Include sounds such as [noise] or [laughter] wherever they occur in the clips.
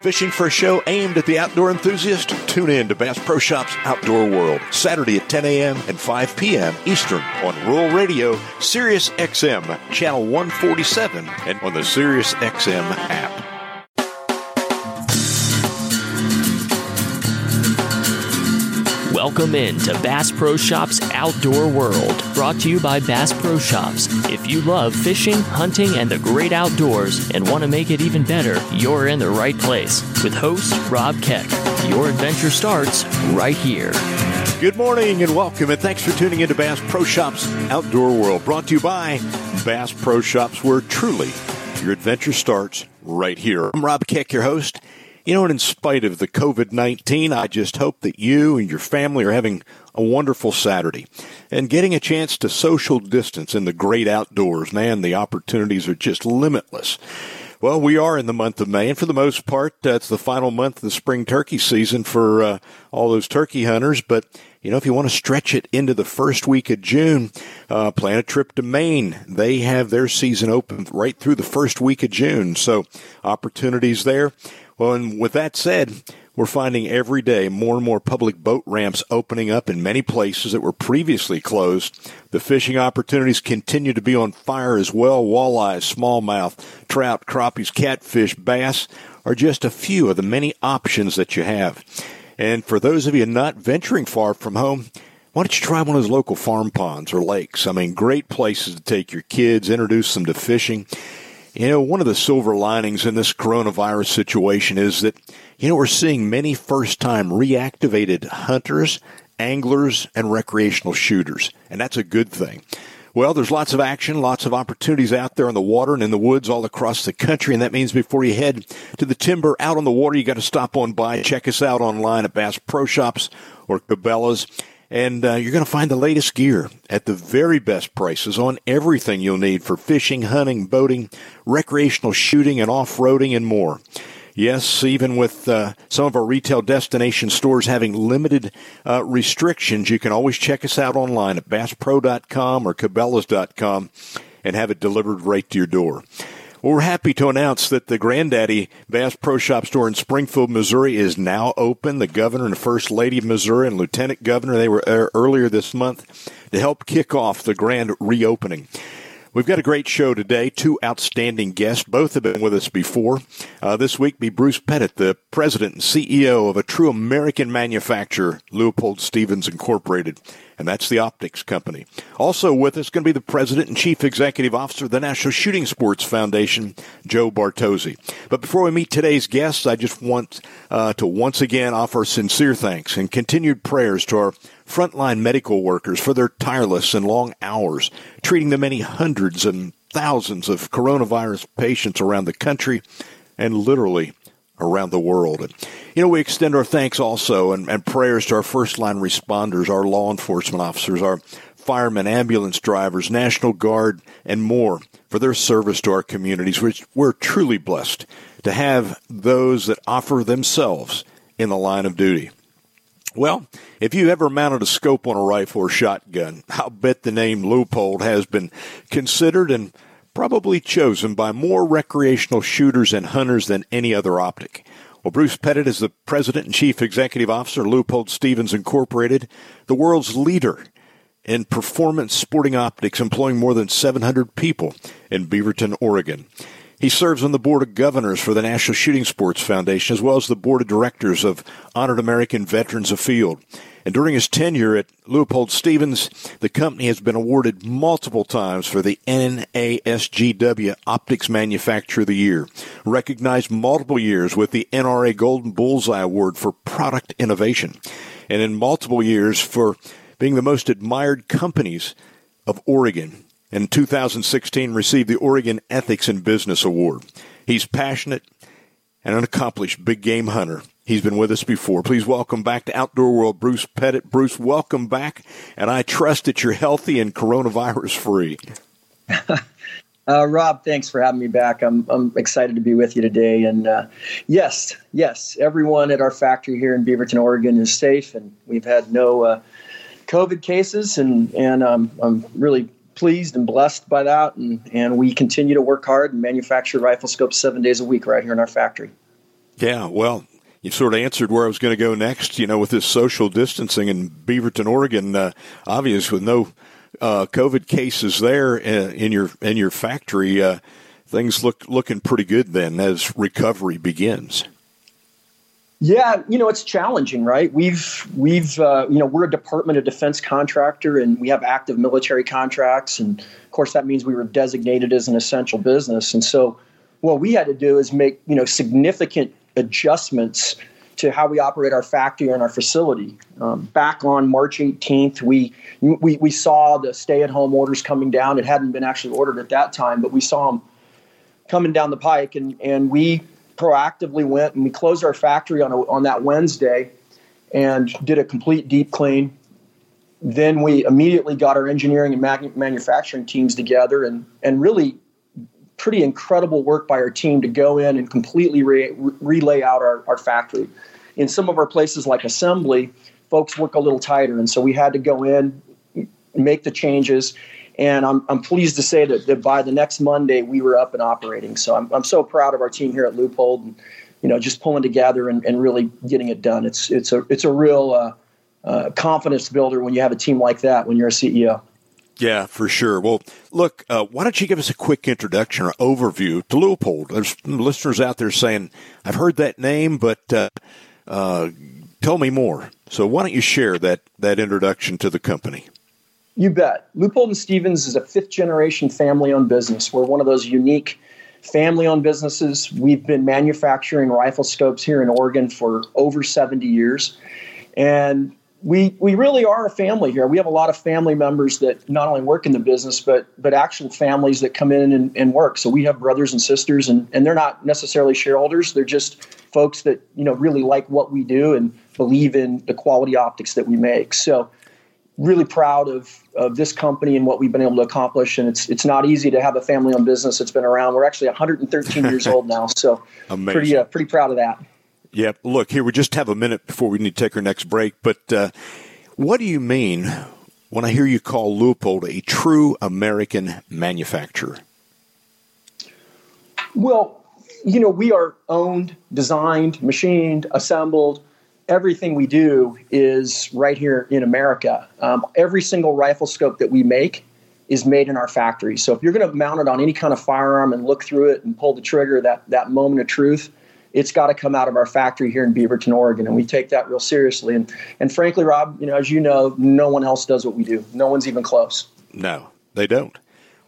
Fishing for a show aimed at the outdoor enthusiast? Tune in to Bass Pro Shops Outdoor World, Saturday at 10 a.m. and 5 p.m. Eastern on Rural Radio, Sirius XM, Channel 147, and on the Sirius XM app. Welcome in to Bass Pro Shops Outdoor World, brought to you by Bass Pro Shops. If you love fishing, hunting, and the great outdoors and want to make it even better, you're in the right place. With host Rob Keck, your adventure starts right here. Good morning and welcome, and thanks for tuning into Bass Pro Shops Outdoor World, brought to you by Bass Pro Shops, where truly your adventure starts right here. I'm Rob Keck, your host. You know, and in spite of the COVID 19, I just hope that you and your family are having a wonderful Saturday and getting a chance to social distance in the great outdoors. Man, the opportunities are just limitless. Well, we are in the month of May, and for the most part, that's the final month of the spring turkey season for uh, all those turkey hunters. But you know, if you want to stretch it into the first week of June, uh, plan a trip to Maine. They have their season open right through the first week of June, so opportunities there. Well, and with that said, we're finding every day more and more public boat ramps opening up in many places that were previously closed. The fishing opportunities continue to be on fire as well. Walleyes, smallmouth, trout, crappies, catfish, bass are just a few of the many options that you have. And for those of you not venturing far from home, why don't you try one of those local farm ponds or lakes? I mean, great places to take your kids, introduce them to fishing. You know, one of the silver linings in this coronavirus situation is that, you know, we're seeing many first time reactivated hunters, anglers, and recreational shooters. And that's a good thing. Well, there's lots of action, lots of opportunities out there in the water and in the woods all across the country. And that means before you head to the timber out on the water, you got to stop on by. Check us out online at Bass Pro Shops or Cabela's and uh, you're going to find the latest gear at the very best prices on everything you'll need for fishing, hunting, boating, recreational shooting, and off roading, and more. Yes, even with uh, some of our retail destination stores having limited uh, restrictions, you can always check us out online at BassPro.com or Cabela's.com and have it delivered right to your door. Well, we're happy to announce that the Granddaddy Bass Pro Shop store in Springfield, Missouri is now open. The governor and first lady of Missouri and lieutenant governor, they were earlier this month to help kick off the grand reopening. We've got a great show today. Two outstanding guests. Both have been with us before. Uh, this week be Bruce Pettit, the president and CEO of a true American manufacturer, Leupold Stevens Incorporated. And that's the optics company. Also with us going to be the president and chief executive officer of the National Shooting Sports Foundation, Joe Bartozzi. But before we meet today's guests, I just want uh, to once again offer sincere thanks and continued prayers to our frontline medical workers for their tireless and long hours, treating the many hundreds and thousands of coronavirus patients around the country and literally around the world. And, you know, we extend our thanks also and, and prayers to our first line responders, our law enforcement officers, our firemen, ambulance drivers, National Guard, and more for their service to our communities, which we're truly blessed to have those that offer themselves in the line of duty. Well, if you ever mounted a scope on a rifle or shotgun, I'll bet the name Leupold has been considered and probably chosen by more recreational shooters and hunters than any other optic. Well, Bruce Pettit is the president and chief executive officer of Leupold Stevens Incorporated, the world's leader in performance sporting optics, employing more than 700 people in Beaverton, Oregon. He serves on the board of governors for the National Shooting Sports Foundation, as well as the board of directors of Honored American Veterans Afield. And during his tenure at Leupold Stevens, the company has been awarded multiple times for the NASGW Optics Manufacturer of the Year, recognized multiple years with the NRA Golden Bullseye Award for product innovation, and in multiple years for being the most admired companies of Oregon in 2016 received the Oregon Ethics in Business Award. He's passionate and an accomplished big game hunter. He's been with us before. Please welcome back to Outdoor World, Bruce Pettit. Bruce, welcome back, and I trust that you're healthy and coronavirus free. [laughs] uh, Rob, thanks for having me back. I'm, I'm excited to be with you today. And uh, yes, yes, everyone at our factory here in Beaverton, Oregon is safe, and we've had no uh, COVID cases, and, and um, I'm really pleased and blessed by that. And, and we continue to work hard and manufacture rifle scopes seven days a week right here in our factory. Yeah, well, you sort of answered where I was going to go next. You know, with this social distancing in Beaverton, Oregon, uh, obvious with no uh, COVID cases there uh, in your in your factory, uh, things look looking pretty good then as recovery begins. Yeah, you know it's challenging, right? We've we've uh, you know we're a Department of Defense contractor, and we have active military contracts, and of course that means we were designated as an essential business. And so, what we had to do is make you know significant adjustments to how we operate our factory and our facility. Um, back on March 18th, we, we we saw the stay-at-home orders coming down. It hadn't been actually ordered at that time, but we saw them coming down the pike, and and we proactively went and we closed our factory on a, on that Wednesday and did a complete deep clean. Then we immediately got our engineering and manufacturing teams together and and really pretty incredible work by our team to go in and completely re- relay out our, our factory. In some of our places like assembly, folks work a little tighter, and so we had to go in, make the changes, and I'm, I'm pleased to say that, that by the next Monday we were up and operating. So I'm, I'm so proud of our team here at Leupold and you know just pulling together and, and really getting it done. It's it's a it's a real uh, uh, confidence builder when you have a team like that when you're a CEO. Yeah, for sure. Well, look, uh, why don't you give us a quick introduction or overview to Leupold? There's listeners out there saying, I've heard that name, but uh, uh, tell me more. So why don't you share that, that introduction to the company? You bet. Leupold and Stevens is a fifth generation family owned business. We're one of those unique family owned businesses. We've been manufacturing rifle scopes here in Oregon for over 70 years. And we we really are a family here. We have a lot of family members that not only work in the business, but but actual families that come in and, and work. So we have brothers and sisters, and and they're not necessarily shareholders. They're just folks that you know really like what we do and believe in the quality optics that we make. So really proud of of this company and what we've been able to accomplish. And it's it's not easy to have a family owned business that's been around. We're actually 113 years old now, so [laughs] Amazing. pretty uh, pretty proud of that. Yeah, look, here we just have a minute before we need to take our next break. But uh, what do you mean when I hear you call Leupold a true American manufacturer? Well, you know, we are owned, designed, machined, assembled. Everything we do is right here in America. Um, every single rifle scope that we make is made in our factory. So if you're going to mount it on any kind of firearm and look through it and pull the trigger, that that moment of truth, it's got to come out of our factory here in Beaverton, Oregon, and we take that real seriously. And and frankly, Rob, you know, as you know, no one else does what we do. No one's even close. No, they don't.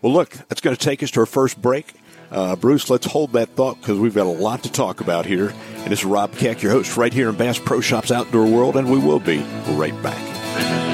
Well, look, that's going to take us to our first break. Uh, Bruce, let's hold that thought because we've got a lot to talk about here. And this is Rob Keck, your host, right here in Bass Pro Shops Outdoor World, and we will be right back.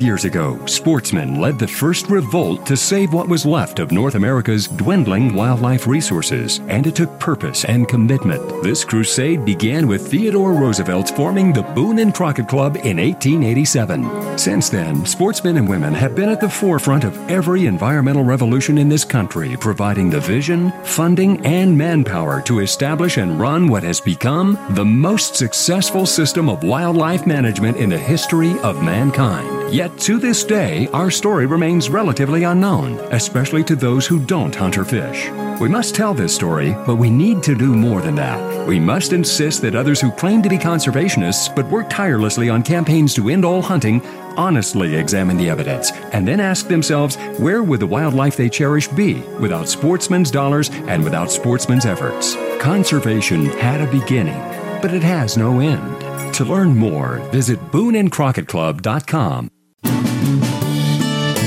Years ago, sportsmen led the first revolt to save what was left of North America's dwindling wildlife resources, and it took purpose and commitment. This crusade began with Theodore Roosevelt forming the Boone and Crockett Club in 1887. Since then, sportsmen and women have been at the forefront of every environmental revolution in this country, providing the vision, funding, and manpower to establish and run what has become the most successful system of wildlife management in the history of mankind. Yet to this day, our story remains relatively unknown, especially to those who don't hunt or fish. We must tell this story, but we need to do more than that. We must insist that others who claim to be conservationists but work tirelessly on campaigns to end all hunting honestly examine the evidence and then ask themselves where would the wildlife they cherish be without sportsmen's dollars and without sportsmen's efforts? Conservation had a beginning, but it has no end. To learn more, visit BooneandCrockettClub.com.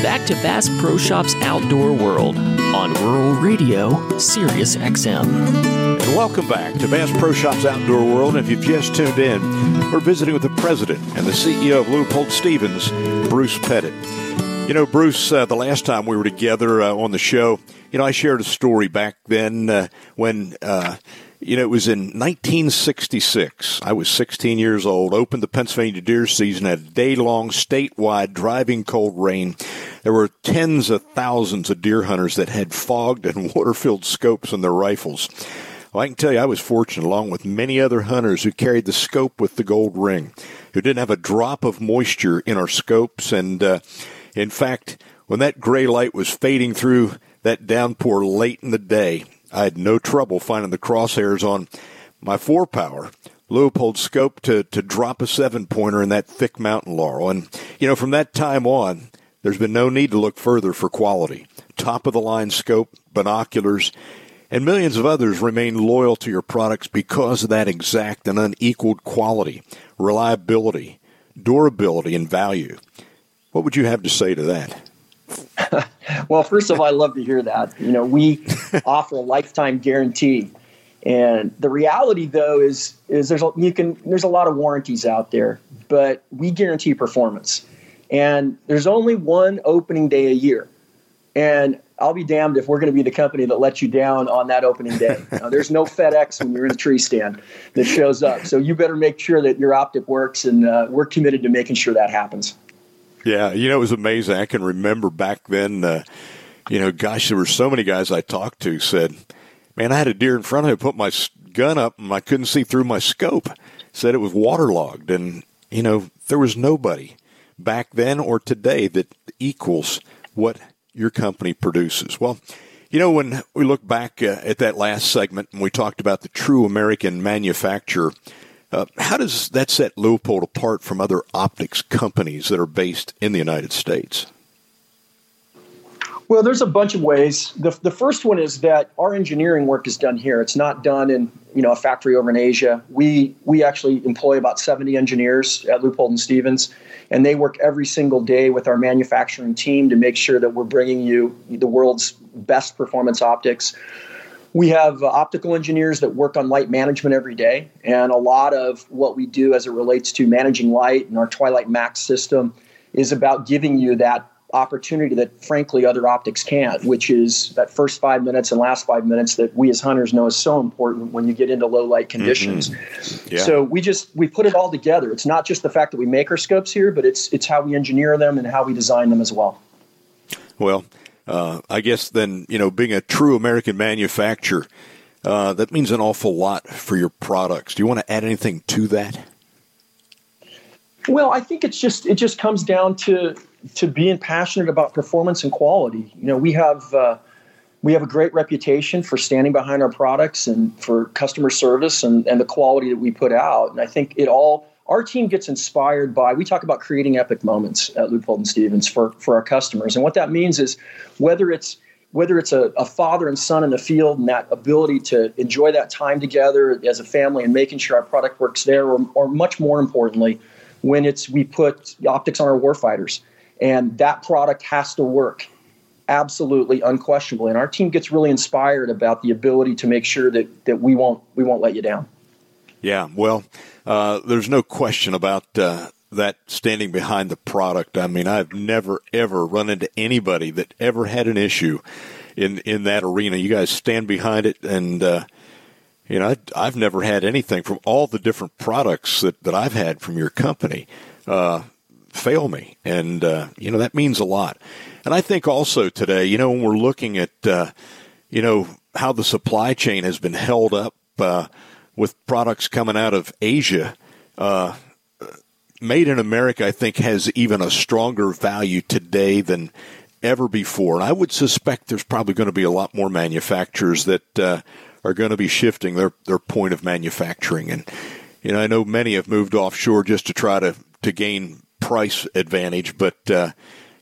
Back to Bass Pro Shops Outdoor World on Rural Radio, Sirius XM. And welcome back to Bass Pro Shops Outdoor World. And if you've just tuned in, we're visiting with the president and the CEO of Leupold Stevens, Bruce Pettit. You know, Bruce, uh, the last time we were together uh, on the show, you know, I shared a story back then uh, when uh, you know, it was in 1966. I was 16 years old, opened the Pennsylvania deer season, had a day long statewide driving cold rain. There were tens of thousands of deer hunters that had fogged and [laughs] water filled scopes on their rifles. Well, I can tell you, I was fortunate, along with many other hunters who carried the scope with the gold ring, who didn't have a drop of moisture in our scopes. And uh, in fact, when that gray light was fading through that downpour late in the day, I had no trouble finding the crosshairs on my four power Leupold scope to, to drop a seven pointer in that thick mountain laurel. And, you know, from that time on, there's been no need to look further for quality. Top of the line scope, binoculars, and millions of others remain loyal to your products because of that exact and unequaled quality, reliability, durability, and value. What would you have to say to that? [laughs] well, first of all, I love to hear that. You know, we [laughs] offer a lifetime guarantee and the reality, though, is is there's a, you can there's a lot of warranties out there, but we guarantee performance. And there's only one opening day a year, and I'll be damned if we're going to be the company that lets you down on that opening day. [laughs] Now, there's no FedEx when you're in the tree stand that shows up, so you better make sure that your optic works, and uh, we're committed to making sure that happens. Yeah, you know, it was amazing. I can remember back then. Uh, you know, gosh, there were so many guys I talked to said Man, I had a deer in front of me, put my gun up, and I couldn't see through my scope. Said it was waterlogged, and you know there was nobody back then or today that equals what your company produces. Well, you know when we look back uh, at that last segment and we talked about the true American manufacturer. Uh, how does that set Leupold apart from other optics companies that are based in the United States? Well, there's a bunch of ways. The, the first one is that our engineering work is done here. It's not done in you know a factory over in Asia. We we actually employ about 70 engineers at Leupold and Stevens, and they work every single day with our manufacturing team to make sure that we're bringing you the world's best performance optics. We have optical engineers that work on light management every day, and a lot of what we do as it relates to managing light and our Twilight Max system is about giving you that opportunity that frankly other optics can't, which is that first five minutes and last five minutes that we as hunters know is so important when you get into low light conditions. Mm-hmm. Yeah. So we just we put it all together. It's not just the fact that we make our scopes here, but it's it's how we engineer them and how we design them as well. Well, uh, I guess then you know being a true American manufacturer. Uh, that means an awful lot for your products. Do you want to add anything to that? Well, I think it's just it just comes down to to being passionate about performance and quality. You know, we have uh, we have a great reputation for standing behind our products and for customer service and, and the quality that we put out. And I think it all our team gets inspired by we talk about creating epic moments at Leupold and Stevens for for our customers. And what that means is whether it's whether it's a, a, father and son in the field and that ability to enjoy that time together as a family and making sure our product works there, or, or much more importantly, when it's we put optics on our warfighters and that product has to work absolutely unquestionably. And our team gets really inspired about the ability to make sure that, that we won't we won't let you down. Yeah well uh, there's no question about uh, that standing behind the product. I mean i've never ever run into anybody that ever had an issue in in that arena. You guys stand behind it and uh, you know I, have never had anything from all the different products that, that i've had from your company. Uh, fail me. And, uh, you know, that means a lot. And I think also today, you know, when we're looking at, uh, you know, how the supply chain has been held up uh, with products coming out of Asia, uh, made in America, I think, has even a stronger value today than ever before. And I would suspect there's probably going to be a lot more manufacturers that uh, are going to be shifting their, their point of manufacturing. And, you know, I know many have moved offshore just to try to, to gain price advantage, but uh,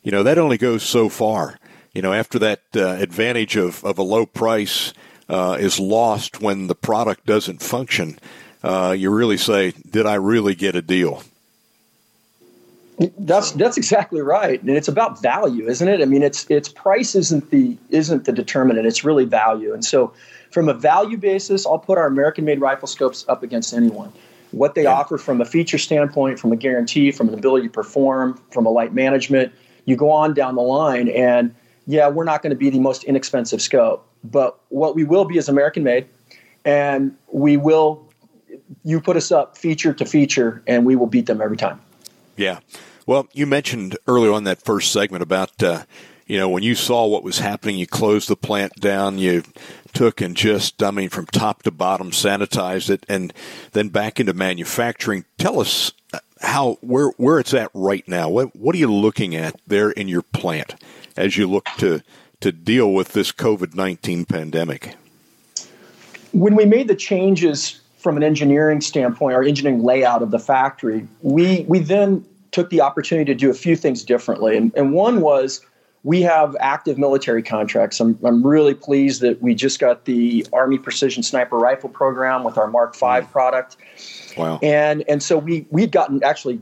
you know that only goes so far. You know, after that uh, advantage of, of a low price uh, is lost when the product doesn't function, uh, you really say, "Did I really get a deal?" That's that's exactly right, and it's about value, isn't it? I mean, it's it's price isn't the isn't the determinant; it's really value. And so, from a value basis, I'll put our American-made rifle scopes up against anyone what they yeah. offer from a feature standpoint, from a guarantee, from an ability to perform, from a light management. You go on down the line, and yeah, we're not going to be the most inexpensive scope, but what we will be is American made, and we will. You put us up feature to feature, and we will beat them every time. Yeah. Well, you mentioned earlier on that first segment about uh, you know when you saw what was happening, you closed the plant down, you took and just, I mean, from top to bottom, sanitized it, and then back into manufacturing. Tell us uh, how where where it's at right now. What what are you looking at there in your plant as you look to to deal with this COVID nineteen pandemic? when we made the changes from an engineering standpoint, our engineering layout of the factory, we we then took the opportunity to do a few things differently. And, and one was we have active military contracts. I'm, I'm really pleased that we just got the Army Precision Sniper Rifle program with our Mark V mm. product. Wow. And and so we we'd gotten actually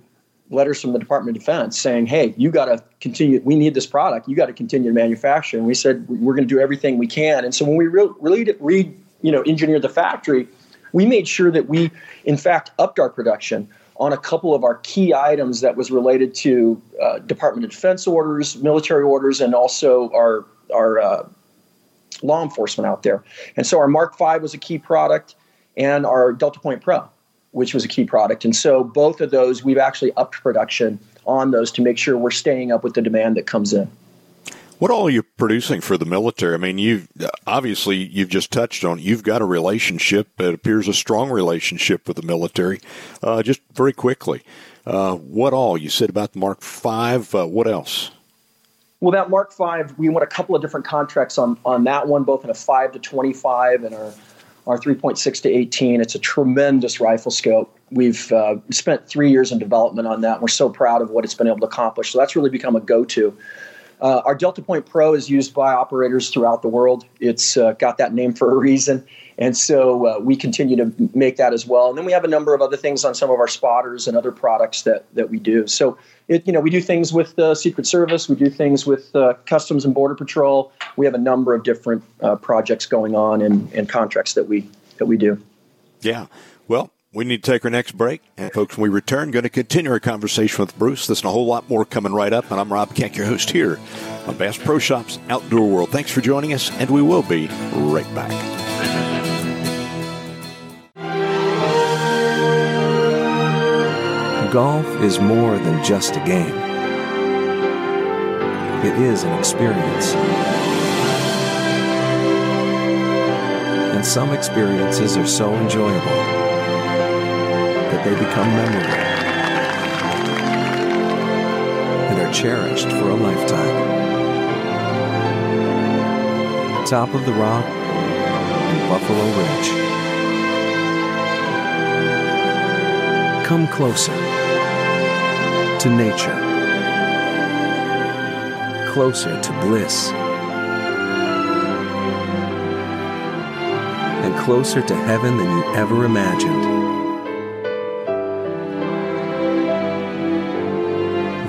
letters from the Department of Defense saying, "Hey, you got to continue. We need this product. You got to continue to manufacture." And we said we're going to do everything we can. And so when we re- really re, you know engineered the factory, we made sure that we, in fact, upped our production on a couple of our key items that was related to uh, Department of Defense orders, military orders, and also our our uh, law enforcement out there. And so our Mark V was a key product, and our Delta Point Pro, which was a key product. And so both of those, we've actually upped production on those to make sure we're staying up with the demand that comes in. What all are you producing for the military? I mean, you obviously you've just touched on. You've got a relationship. It appears a strong relationship with the military. Uh, just very quickly, uh, what all you said about the Mark Five? Uh, what else? Well, that Mark Five, we won a couple of different contracts on on that one, both in a five to twenty five and our our three point six to eighteen. It's a tremendous rifle scope. We've uh, spent three years in development on that. We're so proud of what it's been able to accomplish. So that's really become a go to. Uh, our Delta Point Pro is used by operators throughout the world. It's uh, got that name for a reason. And so uh, we continue to make that as well. And then we have a number of other things on some of our spotters and other products that, that we do. So, it, you know, we do things with the Secret Service, we do things with uh, Customs and Border Patrol. We have a number of different uh, projects going on and, and contracts that we that we do. Yeah. Well, we need to take our next break. And folks, when we return, going to continue our conversation with Bruce. There's a whole lot more coming right up. And I'm Rob Keck, your host here on Bass Pro Shops Outdoor World. Thanks for joining us, and we will be right back. Golf is more than just a game. It is an experience. And some experiences are so enjoyable that they become memorable and are cherished for a lifetime. Top of the Rock and Buffalo Ridge. Come closer to nature, closer to bliss, and closer to heaven than you ever imagined.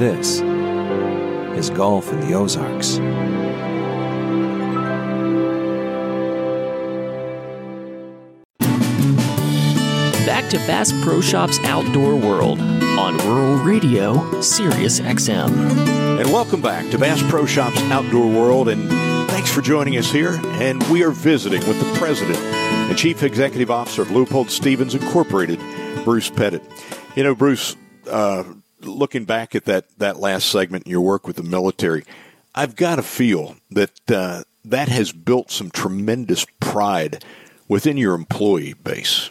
This is Golf in the Ozarks. Back to Bass Pro Shops Outdoor World on Rural Radio, Sirius XM. And welcome back to Bass Pro Shops Outdoor World. And thanks for joining us here. And we are visiting with the president and chief executive officer of Leupold Stevens Incorporated, Bruce Pettit. You know, Bruce, uh, looking back at that that last segment in your work with the military, I've got to feel that uh, that has built some tremendous pride within your employee base.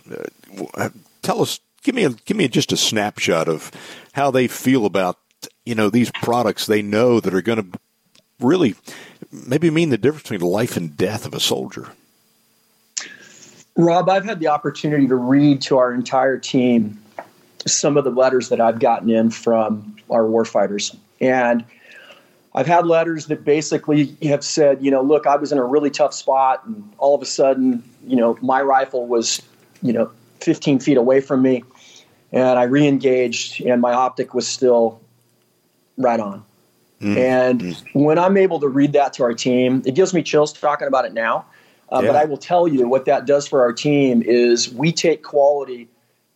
Uh, tell us, give me a, give me just a snapshot of how they feel about you know these products they know that are going to really maybe mean the difference between the life and death of a soldier. Rob, I've had the opportunity to read to our entire team some of the letters that I've gotten in from our warfighters. And I've had letters that basically have said, you know, look, I was in a really tough spot, and all of a sudden, you know, my rifle was, you know, 15 feet away from me, and I re-engaged, and my optic was still right on. Mm. And when I'm able to read that to our team, it gives me chills talking about it now. Uh, yeah. But I will tell you what that does for our team is we take quality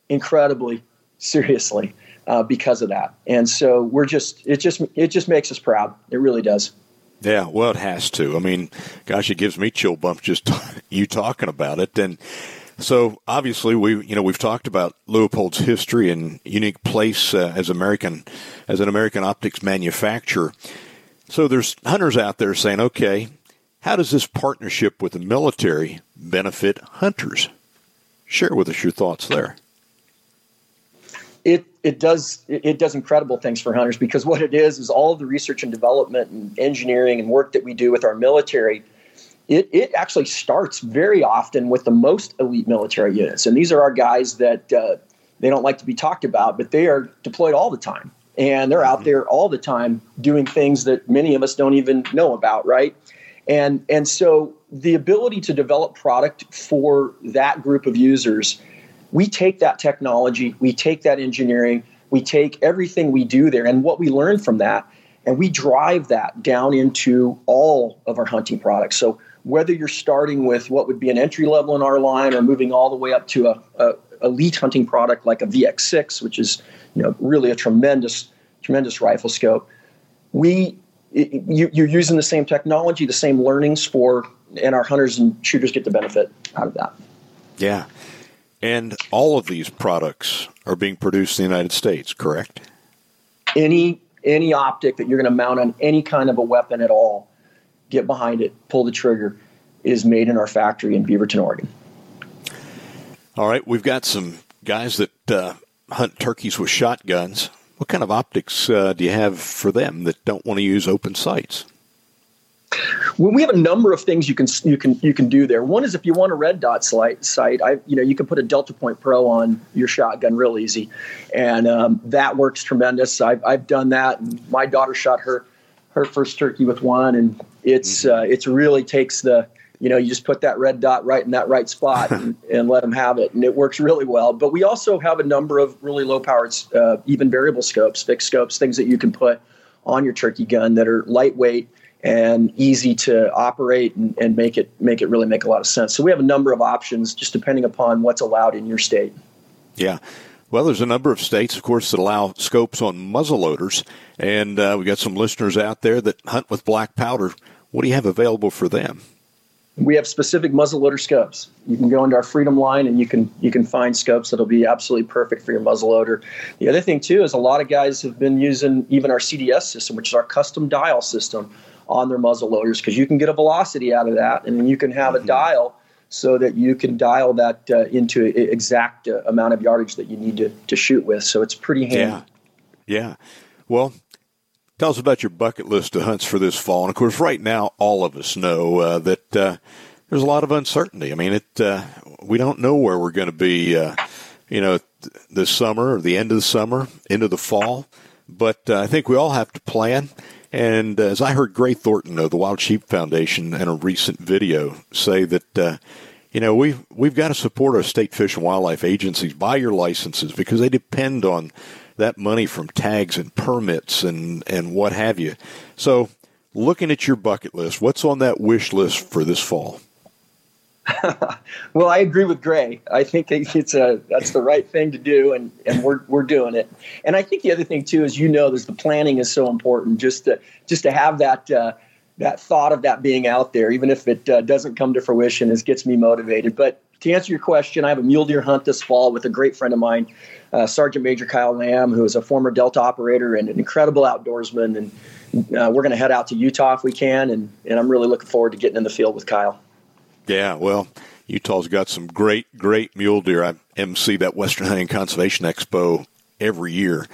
incredibly seriously uh, because of that. And so we're just it just it just makes us proud. It really does. Yeah, well, it has to. I mean, gosh, it gives me chill bumps just [laughs] you talking about it. And so, obviously, we you know we've talked about Leupold's history and unique place uh, as American as an American optics manufacturer. So there's hunters out there saying, okay, how does this partnership with the military benefit hunters? Share with us your thoughts there it it does it does incredible things for hunters because what it is is all of the research and development and engineering and work that we do with our military it, it actually starts very often with the most elite military units. And these are our guys that uh, they don't like to be talked about, but they are deployed all the time. And they're out mm-hmm. there all the time doing things that many of us don't even know about, right? And, and so the ability to develop product for that group of users, we take that technology, we take that engineering, we take everything we do there and what we learn from that, and we drive that down into all of our hunting products. So whether you're starting with what would be an entry level in our line or moving all the way up to a, a elite hunting product like a VX6, which is you know really a tremendous tremendous rifle scope, we you, you're using the same technology, the same learnings for, and our hunters and shooters get the benefit out of that. Yeah, and all of these products are being produced in the United States, correct? Any any optic that you're going to mount on any kind of a weapon at all get behind it, pull the trigger, is made in our factory in Beaverton, Oregon. All right, we've got some guys that uh, hunt turkeys with shotguns. What kind of optics uh, do you have for them that don't want to use open sights? Well, we have a number of things you can you can you can do there. One is if you want a red dot sight, sight I you know you can put a Delta Point Pro on your shotgun real easy, and um, that works tremendous. I've I've done that. And my daughter shot her her first turkey with one, and it's mm-hmm. uh, it's really takes the you know you just put that red dot right in that right spot [laughs] and, and, let them have it, and it works really well. But we also have a number of really low powered, uh, even variable scopes, fixed scopes, things that you can put on your turkey gun that are lightweight and easy to operate and, and make it make it really make a lot of sense. So we have a number of options, just depending upon what's allowed in your state. Yeah. Well, there's a number of states, of course, that allow scopes on muzzleloaders, and uh, we got some listeners out there that hunt with black powder. What do you have available for them? We have specific muzzleloader scopes. You can go into our Freedom line and you can you can find scopes that'll be absolutely perfect for your muzzleloader. The other thing too is a lot of guys have been using even our CDS system, which is our custom dial system, on their muzzle loaders because you can get a velocity out of that, and then you can have mm-hmm. a dial so that you can dial that uh, into exact uh, amount of yardage that you need to, to shoot with. So it's pretty handy. Yeah. Yeah. Well, tell us about your bucket list of hunts for this fall. And of course, right now, all of us know uh, that uh, there's a lot of uncertainty. I mean, it uh, we don't know where we're going to be, uh, you know, this summer or the end of the summer, into the fall. But I think we all have to plan. And as I heard Gray Thornton of the Wild Sheep Foundation in a recent video say that, uh, you know, we've, we've got to support our state fish and wildlife agencies, buy your licenses because they depend on that money from tags and permits and, and what have you. So, looking at your bucket list, what's on that wish list for this fall? [laughs] well, I agree with Gray. I think it's a that's the right thing to do, and, and we're we're doing it. And I think the other thing too is you know, there's the planning is so important. Just to just to have that uh, that thought of that being out there, even if it uh, doesn't come to fruition, is gets me motivated. But to answer your question, I have a mule deer hunt this fall with a great friend of mine, uh, Sergeant Major Kyle Lamb, who is a former Delta operator and an incredible outdoorsman. And uh, we're going to head out to Utah if we can, and and I'm really looking forward to getting in the field with Kyle. Yeah, well, Utah's got some great, great mule deer. I MC that Western Hunting Conservation Expo every year,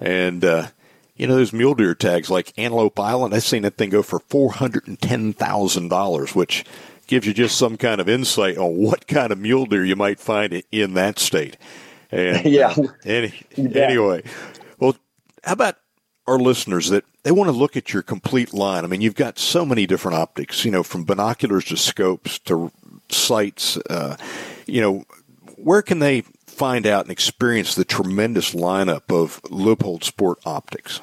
and uh, you know those mule deer tags like Antelope Island. I've seen that thing go for four hundred and ten thousand dollars, which gives you just some kind of insight on what kind of mule deer you might find in that state. And [laughs] yeah. Uh, any, anyway, well, how about our listeners that they want to look at your complete line. I mean, you've got so many different optics, you know, from binoculars to scopes to sights. Uh, you know, where can they find out and experience the tremendous lineup of Leupold Sport optics?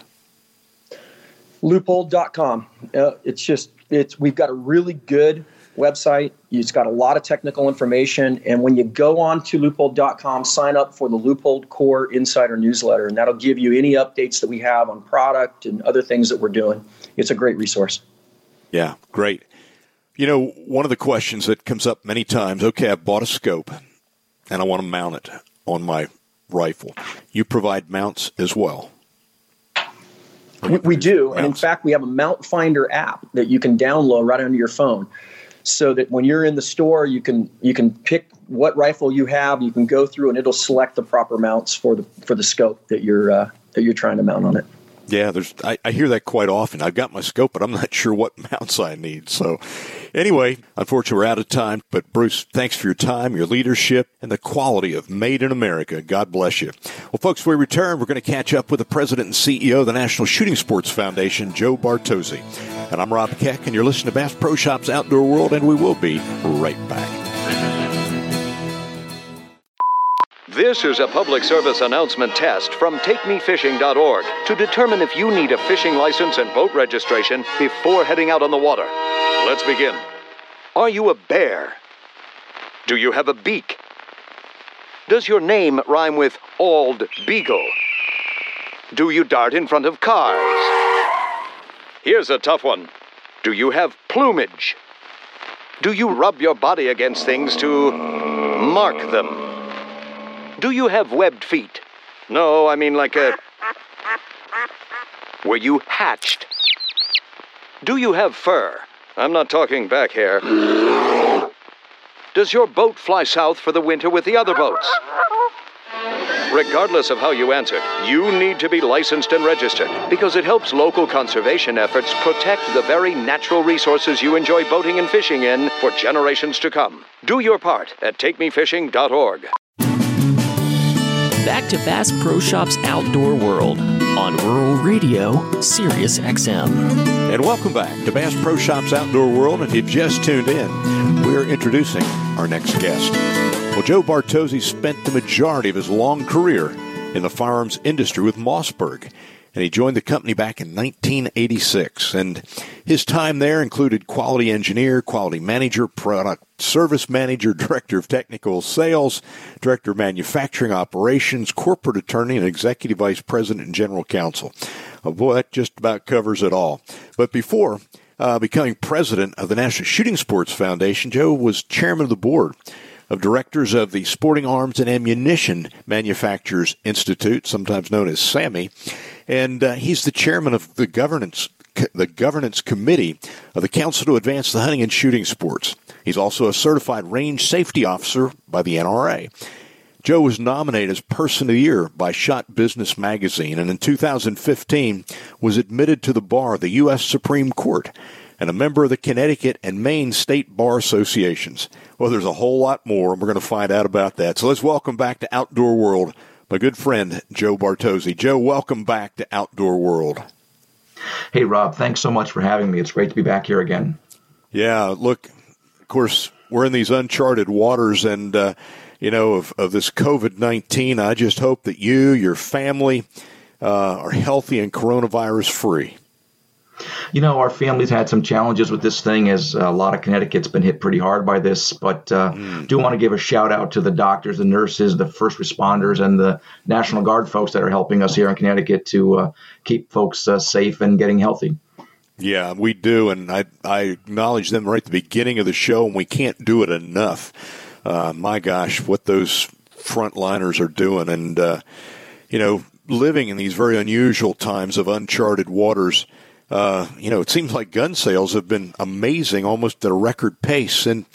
Leupold.com. Uh, it's just it's we've got a really good website. It's got a lot of technical information. And when you go on to leupold.com, sign up for the Leupold Core Insider newsletter, and that'll give you any updates that we have on product and other things that we're doing. It's a great resource. Yeah, great. You know, one of the questions that comes up many times okay, I've bought a scope and I want to mount it on my rifle. You provide mounts as well. We, we do. Mounts. And in fact, we have a Mount Finder app that you can download right onto your phone so that when you're in the store, you can you can pick what rifle you have. You can go through and it'll select the proper mounts for the for the scope that you're uh, that you're trying to mount on it. Yeah, there's I, I, hear that quite often. I've got my scope, but I'm not sure what [laughs] mounts I need. So, Anyway, unfortunately, we're out of time. But Bruce, thanks for your time, your leadership, and the quality of Made in America. God bless you. Well, folks, we return, we're going to catch up with the president and CEO of the National Shooting Sports Foundation, Joe Bartozzi. And I'm Rob Keck, and you're listening to Bass Pro Shops Outdoor World, and we will be right back. This is a public service announcement test from TakeMeFishing.org to determine if you need a fishing license and boat registration before heading out on the water. Let's begin. Are you a bear? Do you have a beak? Does your name rhyme with Ald Beagle? Do you dart in front of cars? Here's a tough one. Do you have plumage? Do you rub your body against things to mark them? Do you have webbed feet? No, I mean like a. Were you hatched? Do you have fur? I'm not talking back hair. Does your boat fly south for the winter with the other boats? Regardless of how you answered, you need to be licensed and registered because it helps local conservation efforts protect the very natural resources you enjoy boating and fishing in for generations to come. Do your part at takemefishing.org. Back to Bass Pro Shops Outdoor World on Rural Radio, Sirius XM. And welcome back to Bass Pro Shops Outdoor World. If you've just tuned in, we're introducing our next guest. Well, Joe Bartozzi spent the majority of his long career in the firearms industry with Mossberg and he joined the company back in 1986. And his time there included quality engineer, quality manager, product service manager, [laughs] director of technical sales, director of manufacturing operations, corporate attorney, and executive vice president and general counsel. Oh boy, that just about covers it all. But before uh, becoming president of the National Shooting Sports Foundation, Joe was chairman of the board of directors of the Sporting Arms and Ammunition Manufacturers Institute, sometimes known as SAMI, and uh, he's the chairman of the governance the governance committee of the Council to Advance the Hunting and Shooting Sports. He's also a certified range safety officer by the NRA. Joe was nominated as Person of the Year by Shot Business Magazine and in 2015 was admitted to the bar of the U.S. Supreme Court and a member of the Connecticut and Maine State Bar Associations. Well, there's a whole lot more, and we're going to find out about that. So let's welcome back to Outdoor World my good friend Joe Bartozzi. Joe, welcome back to Outdoor World. Hey, Rob, thanks so much for having me. It's great to be back here again. Yeah, look, of course, we're in these uncharted waters, and uh, you know of, of this COVID nineteen. I just hope that you, your family, uh, are healthy and coronavirus free. You know, our family's had some challenges with this thing, as a lot of Connecticut's been hit pretty hard by this. But uh, mm. do want to give a shout out to the doctors, the nurses, the first responders, and the National Guard folks that are helping us here in Connecticut to uh, keep folks uh, safe and getting healthy. Yeah, we do, and I I acknowledge them right at the beginning of the show, and we can't do it enough. Uh, my gosh, what those frontliners are doing, and uh, you know, living in these very unusual times of uncharted waters uh, you know, it seems like gun sales have been amazing, almost at a record pace. And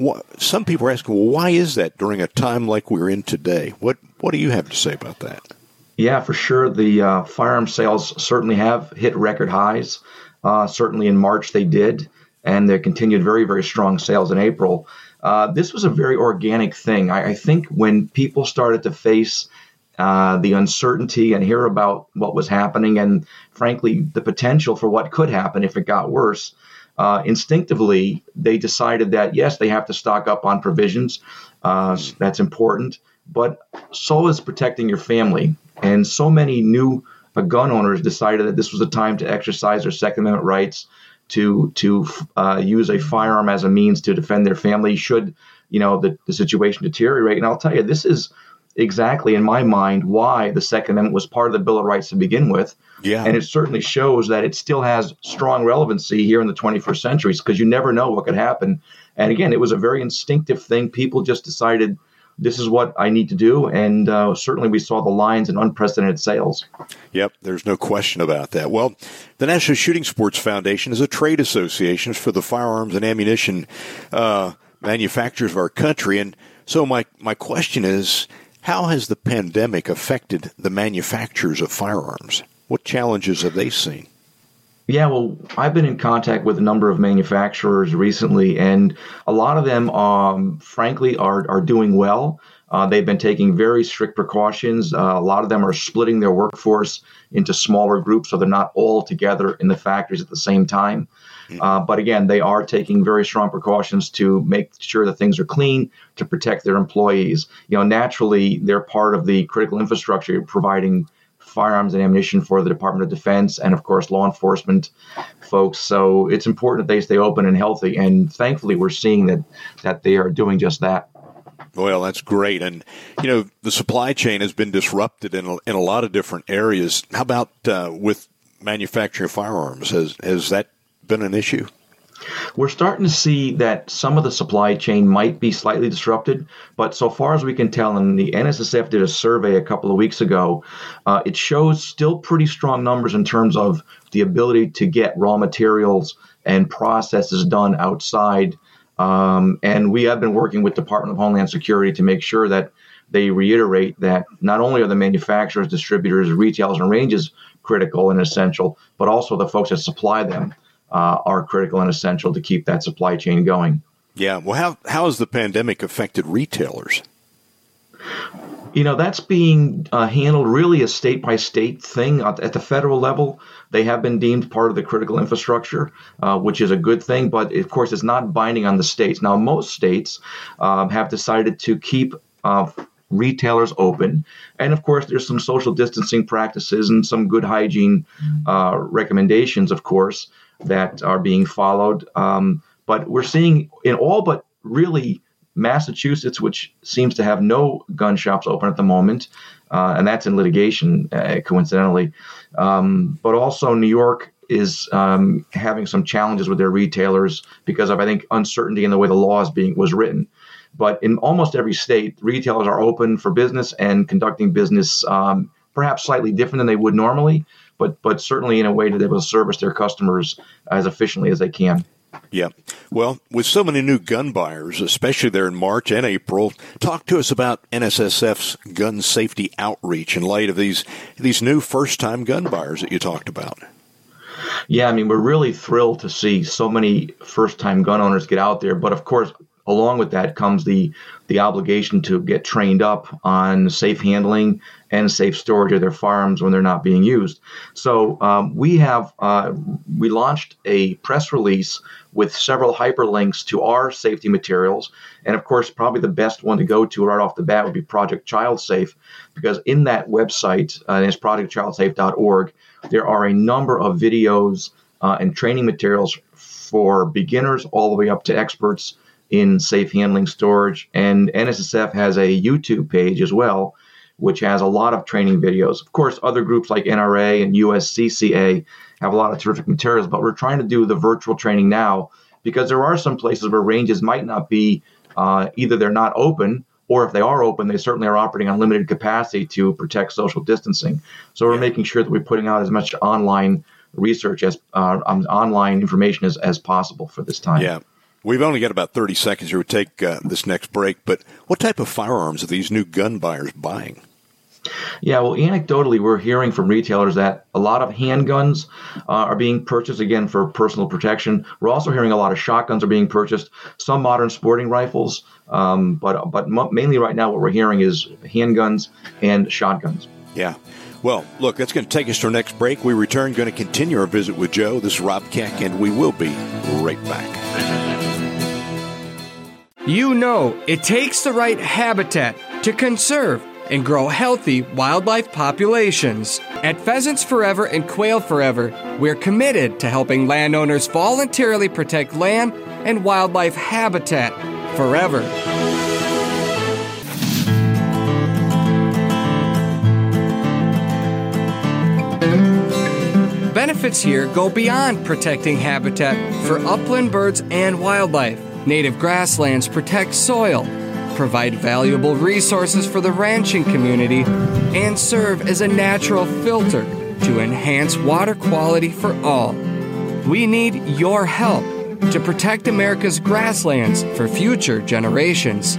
wh- some people are asking, well, why is that during a time like we're in today? What What do you have to say about that? Yeah, for sure. The uh, firearm sales certainly have hit record highs. Uh, certainly in March they did, and they continued very, very strong sales in April. Uh, this was a very organic thing. I, I think when people started to face uh, the uncertainty and hear about what was happening and, frankly, the potential for what could happen if it got worse. Uh, instinctively, they decided that yes, they have to stock up on provisions. Uh, that's important, but so is protecting your family. And so many new uh, gun owners decided that this was a time to exercise their Second Amendment rights to to uh, use a firearm as a means to defend their family should you know the, the situation deteriorate. And I'll tell you, this is exactly in my mind why the Second Amendment was part of the Bill of Rights to begin with. Yeah. And it certainly shows that it still has strong relevancy here in the 21st century because you never know what could happen. And again, it was a very instinctive thing. People just decided this is what I need to do. And uh, certainly we saw the lines in unprecedented sales. Yep, there's no question about that. Well, the National Shooting Sports Foundation is a trade association for the firearms and ammunition uh, manufacturers of our country. And so my, my question is how has the pandemic affected the manufacturers of firearms? What challenges have they seen? Yeah, well, I've been in contact with a number of manufacturers recently, and a lot of them, um, frankly, are are doing well. Uh, they've been taking very strict precautions. Uh, a lot of them are splitting their workforce into smaller groups, so they're not all together in the factories at the same time. Mm-hmm. Uh, but again, they are taking very strong precautions to make sure that things are clean to protect their employees. You know, naturally, they're part of the critical infrastructure providing firearms and ammunition for the Department of Defense and, of course, law enforcement folks. So it's important that they stay open and healthy. And thankfully, we're seeing that that they are doing just that. Well, that's great. And, you know, the supply chain has been disrupted in a, in a lot of different areas. How about uh, with manufacturing firearms? Has, has that been an issue? We're starting to see that some of the supply chain might be slightly disrupted, but so far as we can tell, and the NSSF did a survey a couple of weeks ago, uh, it shows still pretty strong numbers in terms of the ability to get raw materials and processes done outside. Um, and we have been working with Department of Homeland Security to make sure that they reiterate that not only are the manufacturers, distributors, retailers, and ranges critical and essential, but also the folks that supply them uh, are critical and essential to keep that supply chain going. Yeah. Well, how, how has the pandemic affected retailers? You know, that's being uh, handled really a state by state thing. At the federal level, they have been deemed part of the critical infrastructure, uh, which is a good thing, but of course, it's not binding on the states. Now, most states um, have decided to keep uh, retailers open. And of course, there's some social distancing practices and some good hygiene uh, recommendations, of course that are being followed. Um, but we're seeing in all but really Massachusetts, which seems to have no gun shops open at the moment, uh, and that's in litigation, uh, coincidentally. Um, but also, New York is um, having some challenges with their retailers because of, I think, uncertainty in the way the law is being was written. But in almost every state, retailers are open for business and conducting business, um, perhaps slightly different than they would normally but but certainly in a way that they will service their customers as efficiently as they can. Yeah. Well, with so many new gun buyers, especially there in March and April, talk to us about NSSF's gun safety outreach in light of these these new first time gun buyers that you talked about. Yeah, I mean, we're really thrilled to see so many first time gun owners get out there. But of course, along with that comes the the obligation to get trained up on safe handling and safe storage of their firearms when they're not being used. So um, we have uh, we launched a press release with several hyperlinks to our safety materials, and of course, probably the best one to go to right off the bat would be Project Child Safe, because in that website, uh, it's projectchildsafe.org, there are a number of videos uh, and training materials for beginners all the way up to experts in safe handling storage. And NSSF has a YouTube page as well, which has a lot of training videos. Of course, other groups like NRA and USCCA have a lot of terrific materials, but we're trying to do the virtual training now because there are some places where ranges might not be uh, either they're not open or if they are open, they certainly are operating on limited capacity to protect social distancing. So we're yeah. making sure that we're putting out as much online research as uh, um, online information as, as possible for this time. Yeah. We've only got about 30 seconds here to take uh, this next break, but what type of firearms are these new gun buyers buying? Yeah, well, anecdotally, we're hearing from retailers that a lot of handguns uh, are being purchased again for personal protection. We're also hearing a lot of shotguns are being purchased, some modern sporting rifles, um, but but mainly right now, what we're hearing is handguns and shotguns. Yeah. Well, look, that's going to take us to our next break. We return, going to continue our visit with Joe. This is Rob Keck, and we will be right back. You know, it takes the right habitat to conserve and grow healthy wildlife populations. At Pheasants Forever and Quail Forever, we're committed to helping landowners voluntarily protect land and wildlife habitat forever. Benefits here go beyond protecting habitat for upland birds and wildlife. Native grasslands protect soil, provide valuable resources for the ranching community, and serve as a natural filter to enhance water quality for all. We need your help to protect America's grasslands for future generations.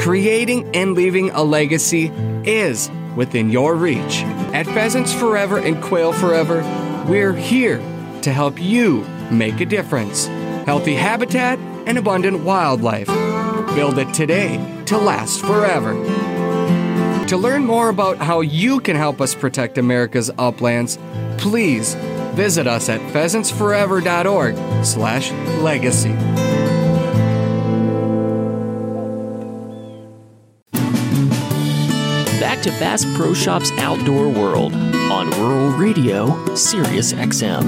Creating and leaving a legacy is within your reach. At Pheasants Forever and Quail Forever, we're here to help you make a difference. Healthy habitat and abundant wildlife. Build it today to last forever. To learn more about how you can help us protect America's uplands, please visit us at pheasantsforever.org slash legacy. Back to Bass Pro Shops Outdoor World on Rural Radio, Sirius XM.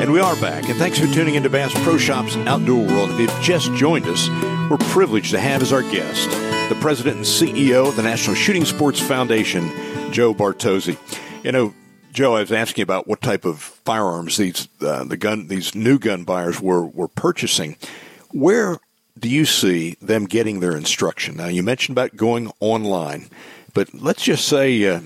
And we are back, and thanks for tuning into Bass Pro Shops Outdoor World. If you've just joined us, we're privileged to have as our guest the president and CEO of the National Shooting Sports Foundation, Joe Bartozzi. You know, Joe, I was asking about what type of firearms these uh, the gun these new gun buyers were were purchasing. Where do you see them getting their instruction? Now, you mentioned about going online, but let's just say, uh,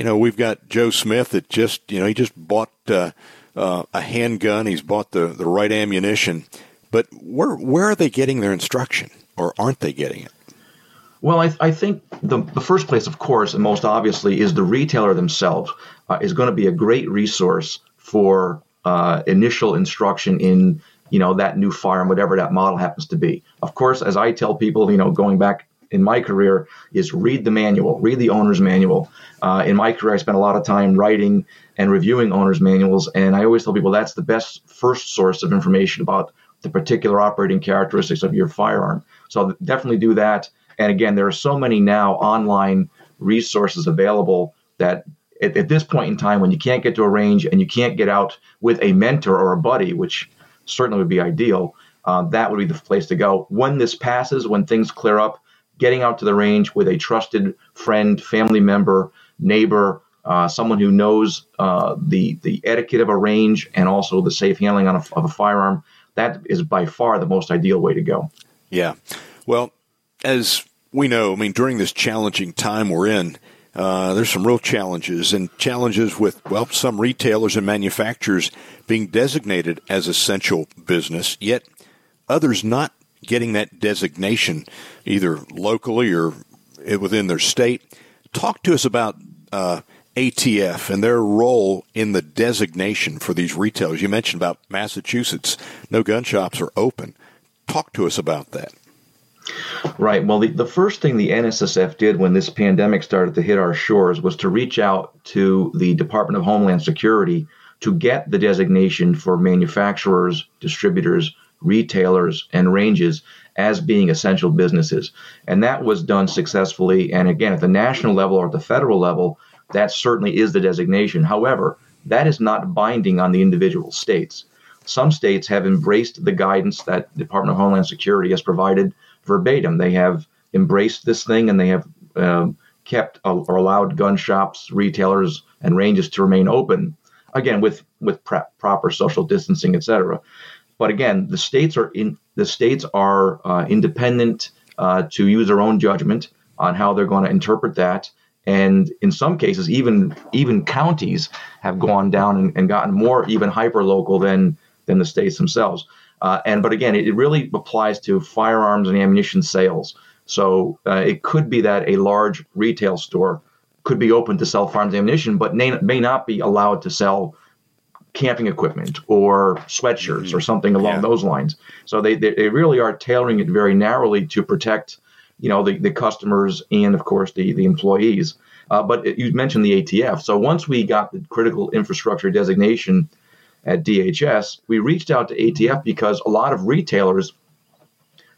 you know, we've got Joe Smith that just, you know, he just bought uh, uh, a handgun. He's bought the, the right ammunition. But where where are they getting their instruction, or aren't they getting it? Well, I, I think the, the first place, of course, and most obviously, is the retailer themselves uh, is going to be a great resource for uh, initial instruction in you know that new firearm, whatever that model happens to be. Of course, as I tell people, you know, going back in my career, is read the manual, read the owner's manual. Uh, in my career, I spent a lot of time writing and reviewing owner's manuals, and I always tell people that's the best first source of information about the particular operating characteristics of your firearm. So definitely do that. And again, there are so many now online resources available that at, at, this point in time, when you can't get to a range and you can't get out with a mentor or a buddy, which certainly would be ideal, uh, that would be the place to go. When this passes, when things clear up, getting out to the range with a trusted friend, family member, neighbor, uh, someone who knows uh, the the etiquette of a range and also the safe handling a, of a firearm, that is by far the most ideal way to go. Yeah. Well, as we know, I mean, during this challenging time we're in, uh, there's some real challenges and challenges with, well, some retailers and manufacturers being designated as essential business, yet others not getting that designation either locally or within their state. Talk to us about uh, ATF and their role in the designation for these retailers. You mentioned about Massachusetts, no gun shops are open. Talk to us about that. Right. Well, the, the first thing the NSSF did when this pandemic started to hit our shores was to reach out to the Department of Homeland Security to get the designation for manufacturers, distributors, retailers, and ranges as being essential businesses. And that was done successfully. And again, at the national level or at the federal level, that certainly is the designation. However, that is not binding on the individual states. Some states have embraced the guidance that the Department of Homeland Security has provided verbatim. They have embraced this thing and they have um, kept uh, or allowed gun shops, retailers, and ranges to remain open. Again, with with proper social distancing, etc. But again, the states are in the states are uh, independent uh, to use their own judgment on how they're going to interpret that. And in some cases, even even counties have gone down and, and gotten more even hyper local than than the states themselves. Uh, and but again, it, it, really applies to firearms and ammunition sales. So uh, it could be that a large retail store could be open to sell firearms ammunition, but may, may not be allowed to sell camping equipment or sweatshirts mm-hmm. or something along yeah. those lines. So they, they, they really are tailoring it very narrowly to protect, you know, the, the customers and of course the the employees. Uh, but it, you mentioned the ATF. So once we got the critical infrastructure designation at DHS, we reached out to ATF because a lot of retailers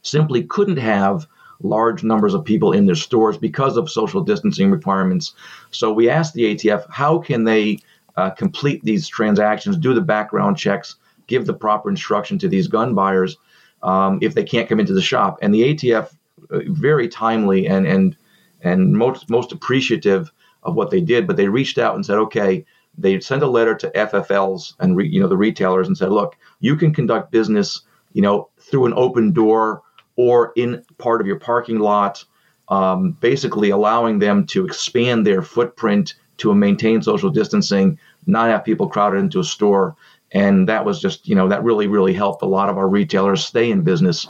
simply couldn't have large numbers of people in their stores because of social distancing requirements. So we asked the ATF how can they uh, complete these transactions, do the background checks, give the proper instruction to these gun buyers um, if they can't come into the shop. And the ATF, uh, very timely and and and most most appreciative of what they did, but they reached out and said, okay, they sent a letter to FFLs and re, you know the retailers and said, look, you can conduct business, you know, through an open door or in part of your parking lot, um, basically allowing them to expand their footprint to maintain social distancing, not have people crowded into a store. And that was just, you know, that really, really helped a lot of our retailers stay in business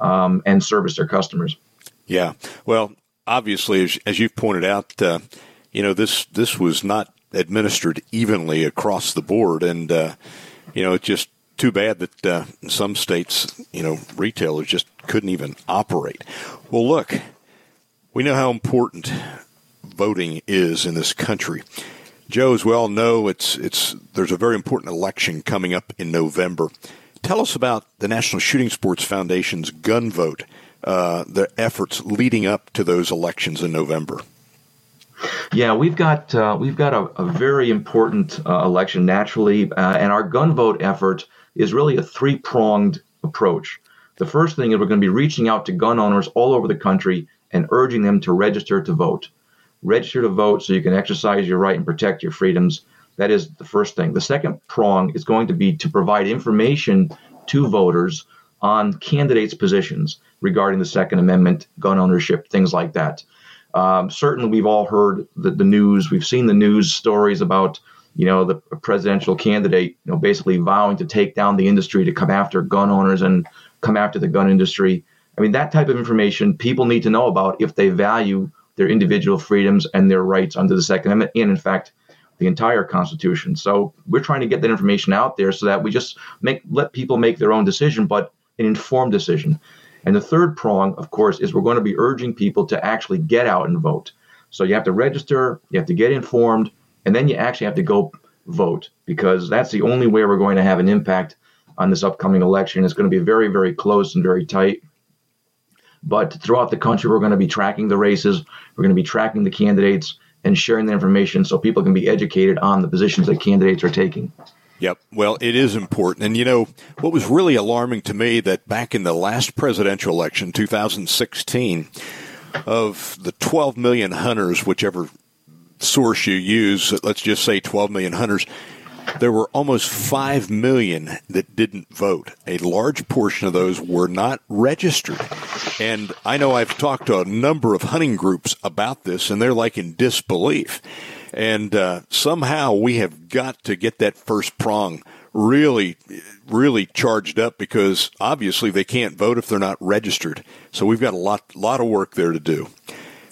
um, and service their customers. Yeah. Well, obviously, as, as you've pointed out, uh, you know, this this was not administered evenly across the board. And, uh, you know, it's just too bad that uh, some states, you know, retailers just couldn't even operate. Well, look, we know how important voting is in this country. Joe, as we all know, it's it's there's a very important election coming up in November. Tell us about the National Shooting Sports Foundation's gun vote, uh, the efforts leading up to those elections in November. Yeah, we've got uh, we've got a, a very important uh, election naturally, uh, and our gun vote effort is really a three pronged approach. The first thing is we're going to be reaching out to gun owners all over the country and urging them to register to vote. Register to vote so you can exercise your right and protect your freedoms. That is the first thing. The second prong is going to be to provide information to voters on candidates' positions regarding the Second Amendment, gun ownership, things like that. Um, certainly, we've all heard the, the news. We've seen the news stories about, you know, the presidential candidate, you know, basically vowing to take down the industry to come after gun owners and come after the gun industry. I mean, that type of information people need to know about if they value their individual freedoms and their rights under the Second Amendment, and in fact, the entire Constitution. So we're trying to get that information out there so that we just make let people make their own decision, but an informed decision. And the third prong, of course, is we're going to be urging people to actually get out and vote. So you have to register, you have to get informed, and then you actually have to go vote because that's the only way we're going to have an impact on this upcoming election. It's going to be very, very close and very tight. But throughout the country, we're going to be tracking the races, we're going to be tracking the candidates and sharing the information so people can be educated on the positions that candidates are taking. Yep. Well, it is important. And you know, what was really alarming to me that back in the last presidential election, 2016, of the 12 million hunters, whichever source you use, let's just say 12 million hunters, there were almost 5 million that didn't vote. A large portion of those were not registered. And I know I've talked to a number of hunting groups about this, and they're like in disbelief. And uh, somehow we have got to get that first prong really, really charged up because obviously they can't vote if they're not registered. So we've got a lot, lot of work there to do.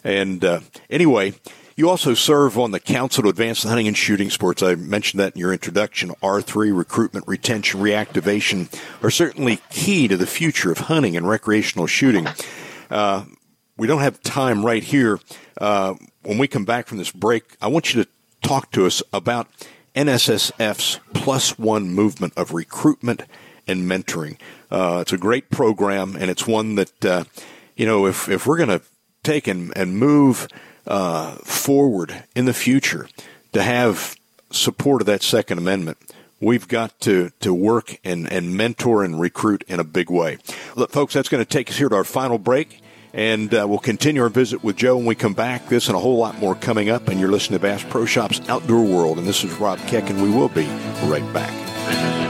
And uh, anyway, you also serve on the Council to Advance the Hunting and Shooting Sports. I mentioned that in your introduction. R3, recruitment, retention, reactivation are certainly key to the future of hunting and recreational shooting. Uh, we don't have time right here. Uh, when we come back from this break, I want you to talk to us about NSSF's Plus One movement of recruitment and mentoring. Uh, it's a great program, and it's one that, uh, you know, if, if we're going to take and, and move uh, forward in the future to have support of that Second Amendment, we've got to, to work and, and mentor and recruit in a big way. Look, folks, that's going to take us here to our final break. And uh, we'll continue our visit with Joe when we come back. This and a whole lot more coming up. And you're listening to Bass Pro Shops Outdoor World. And this is Rob Keck, and we will be right back.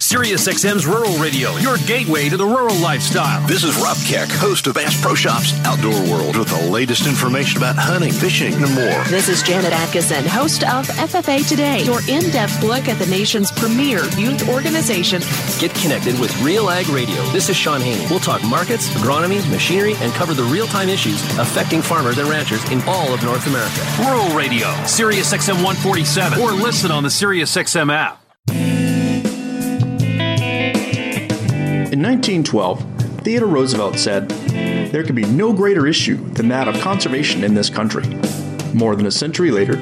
SiriusXM's Rural Radio, your gateway to the rural lifestyle. This is Rob Keck, host of Bass Pro Shops Outdoor World, with the latest information about hunting, fishing, and more. This is Janet Atkinson, host of FFA Today, your in depth look at the nation's premier youth organization. Get connected with Real Ag Radio. This is Shaun Haney. We'll talk markets, agronomy, machinery, and cover the real time issues affecting farmers and ranchers in all of North America. Rural Radio, SiriusXM 147, or listen on the SiriusXM app. In 1912, Theodore Roosevelt said, There can be no greater issue than that of conservation in this country. More than a century later,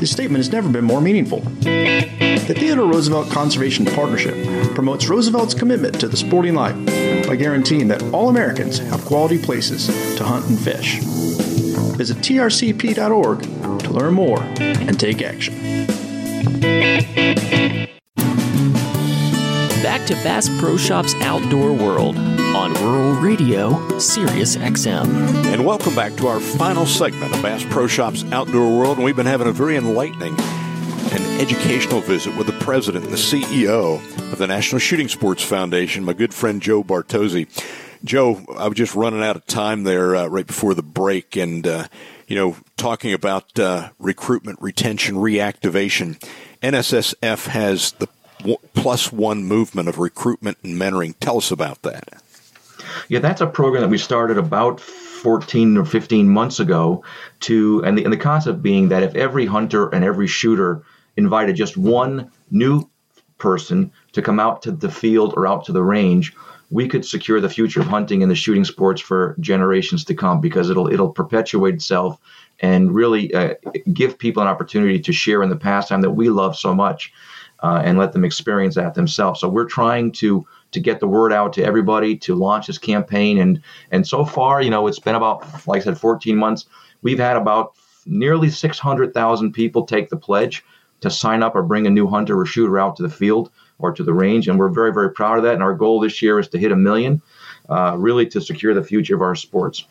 his statement has never been more meaningful. The Theodore Roosevelt Conservation Partnership promotes Roosevelt's commitment to the sporting life by guaranteeing that all Americans have quality places to hunt and fish. Visit trcp.org to learn more and take action. Back to Bass Pro Shops Outdoor World on Rural Radio, Sirius XM. And welcome back to our final segment of Bass Pro Shops Outdoor World. And we've been having a very enlightening and educational visit with the president and the CEO of the National Shooting Sports Foundation, my good friend Joe Bartozzi. Joe, I was just running out of time there uh, right before the break, and uh, you know, talking about uh, recruitment, retention, reactivation. NSSF has the plus one movement of recruitment and mentoring. Tell us about that. Yeah, that's a program that we started about 14 or 15 months ago to and the, and the concept being that if every hunter and every shooter invited just one new person to come out to the field or out to the range, we could secure the future of hunting and the shooting sports for generations to come because it'll it'll perpetuate itself and really uh, give people an opportunity to share in the pastime that we love so much uh, and let them experience that themselves. So we're trying to to get the word out to everybody to launch this campaign and and so far, you know, it's been about like I said, 14 months. We've had about nearly 600,000 people take the pledge to sign up or bring a new hunter or shooter out to the field or to the range, and we're very very proud of that. And our goal this year is to hit a million, uh, really to secure the future of our sports.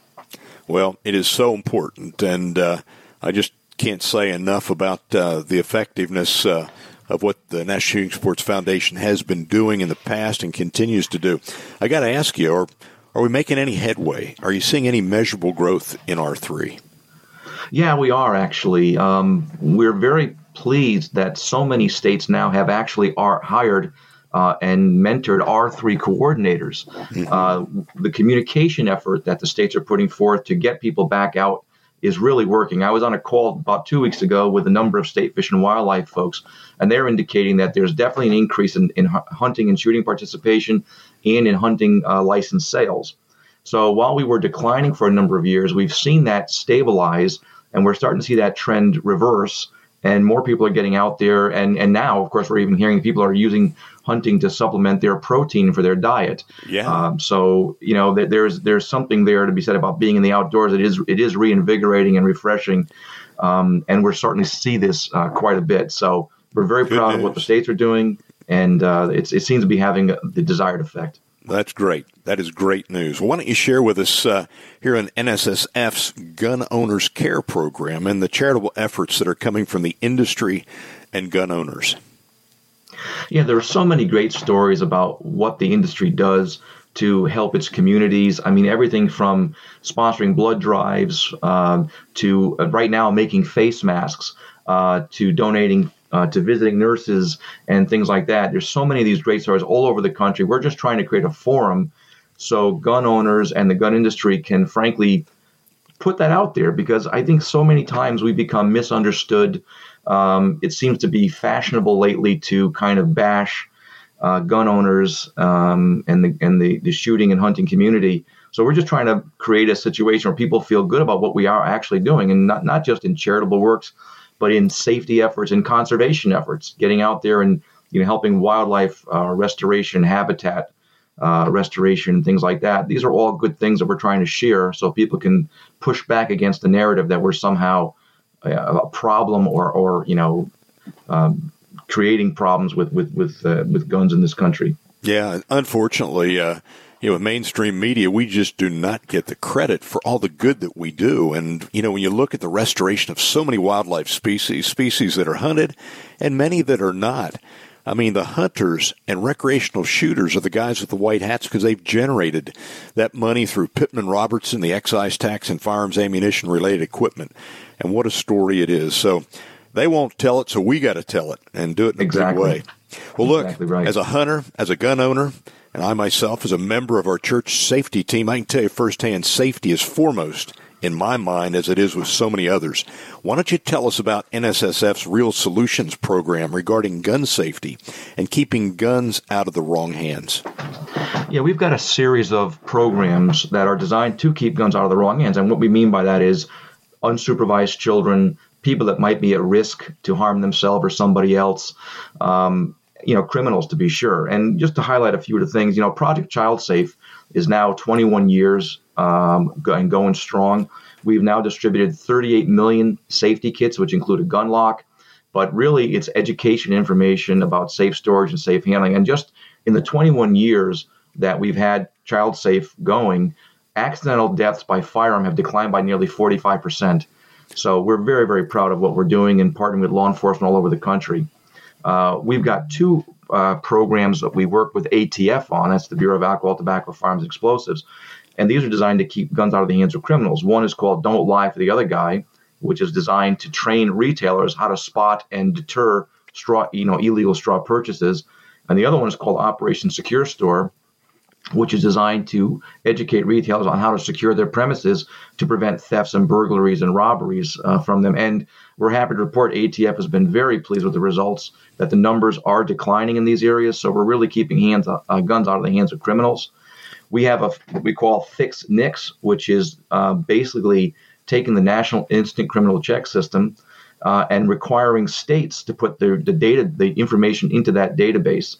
Well, it is so important, and uh, I just can't say enough about uh, the effectiveness uh, of what the National Shooting Sports Foundation has been doing in the past and continues to do. I got to ask you, are, are we making any headway? Are you seeing any measurable growth in R3? Yeah, we are actually. Um, we're very pleased that so many states now have actually are hired uh, and mentored R3 coordinators. Mm-hmm. Uh, the communication effort that the states are putting forth to get people back out is really working. I was on a call about two weeks ago with a number of state fish and wildlife folks, and they're indicating that there's definitely an increase in, in hunting and shooting participation and in hunting uh, license sales. So while we were declining for a number of years, we've seen that stabilize, and we're starting to see that trend reverse and more people are getting out there. And, and now, of course, we're even hearing people are using hunting to supplement their protein for their diet. Yeah. Um, so you know, th- there's there's something there to be said about being in the outdoors. It is it is reinvigorating and refreshing, um, and we're starting to see this uh, quite a bit. So we're very Good proud news. of what the states are doing, and uh, it seems to be having the desired effect. That's great. That is great news. Why don't you share with us uh, here in NSSF's Gun Owners Care Program and the charitable efforts that are coming from the industry and gun owners? Yeah, there are so many great stories about what the industry does to help its communities. I mean, everything from sponsoring blood drives um, to uh, right now making face masks uh, to donating uh, to visiting nurses and things like that. There's so many of these great stories all over the country. We're just trying to create a forum so gun owners and the gun industry can frankly put that out there because I think so many times we become misunderstood. Um, it seems to be fashionable lately to kind of bash uh, gun owners um, and the and the, the shooting and hunting community. So we're just trying to create a situation where people feel good about what we are actually doing, and not not just in charitable works, but in safety efforts and conservation efforts, getting out there and you know helping wildlife uh, restoration, habitat uh, restoration, things like that. These are all good things that we're trying to share, so people can push back against the narrative that we're somehow a, problem or or you know um, creating problems with with with uh, with guns in this country. Yeah, unfortunately, uh, you know, with mainstream media, we just do not get the credit for all the good that we do. And, you know, when you look at the restoration of so many wildlife species, species that are hunted and many that are not, I mean, the hunters and recreational shooters are the guys with the white hats because they've generated that money through Pittman Robertson, the excise tax, and firearms ammunition related equipment. And what a story it is. So they won't tell it, so we got to tell it and do it in a exactly. good way. Well, look, exactly right. as a hunter, as a gun owner, and I myself, as a member of our church safety team, I can tell you firsthand safety is foremost in my mind as it is with so many others. Why don't you tell us about NSSF's Real Solutions program regarding gun safety and keeping guns out of the wrong hands? Yeah, we've got a series of programs that are designed to keep guns out of the wrong hands. And what we mean by that is unsupervised children, people that might be at risk to harm themselves or somebody else. Um, you know, criminals to be sure. And just to highlight a few of the things, you know, Project Child Safe is now 21 years um, and going strong. We've now distributed 38 million safety kits, which include a gun lock. But really, it's education information about safe storage and safe handling. And just in the 21 years that we've had Child Safe going, accidental deaths by firearm have declined by nearly 45%. So we're very, very proud of what we're doing and partnering with law enforcement all over the country. Uh, we've got two uh, programs that we work with ATF on. That's the Bureau of Alcohol, Tobacco, Firearms, Explosives. And these are designed to keep guns out of the hands of criminals. One is called Don't Lie for the Other Guy, which is designed to train retailers how to spot and deter straw, you know, illegal straw purchases. And the other one is called Operation Secure Store, which is designed to educate retailers on how to secure their premises to prevent thefts and burglaries and robberies uh, from them. And we're happy to report ATF has been very pleased with the results, that the numbers are declining in these areas. So we're really keeping hands uh, guns out of the hands of criminals. We have a what we call Fix NICS, which is uh, basically taking the National Instant Criminal Check System uh, and requiring states to put their, the data, the information into that database.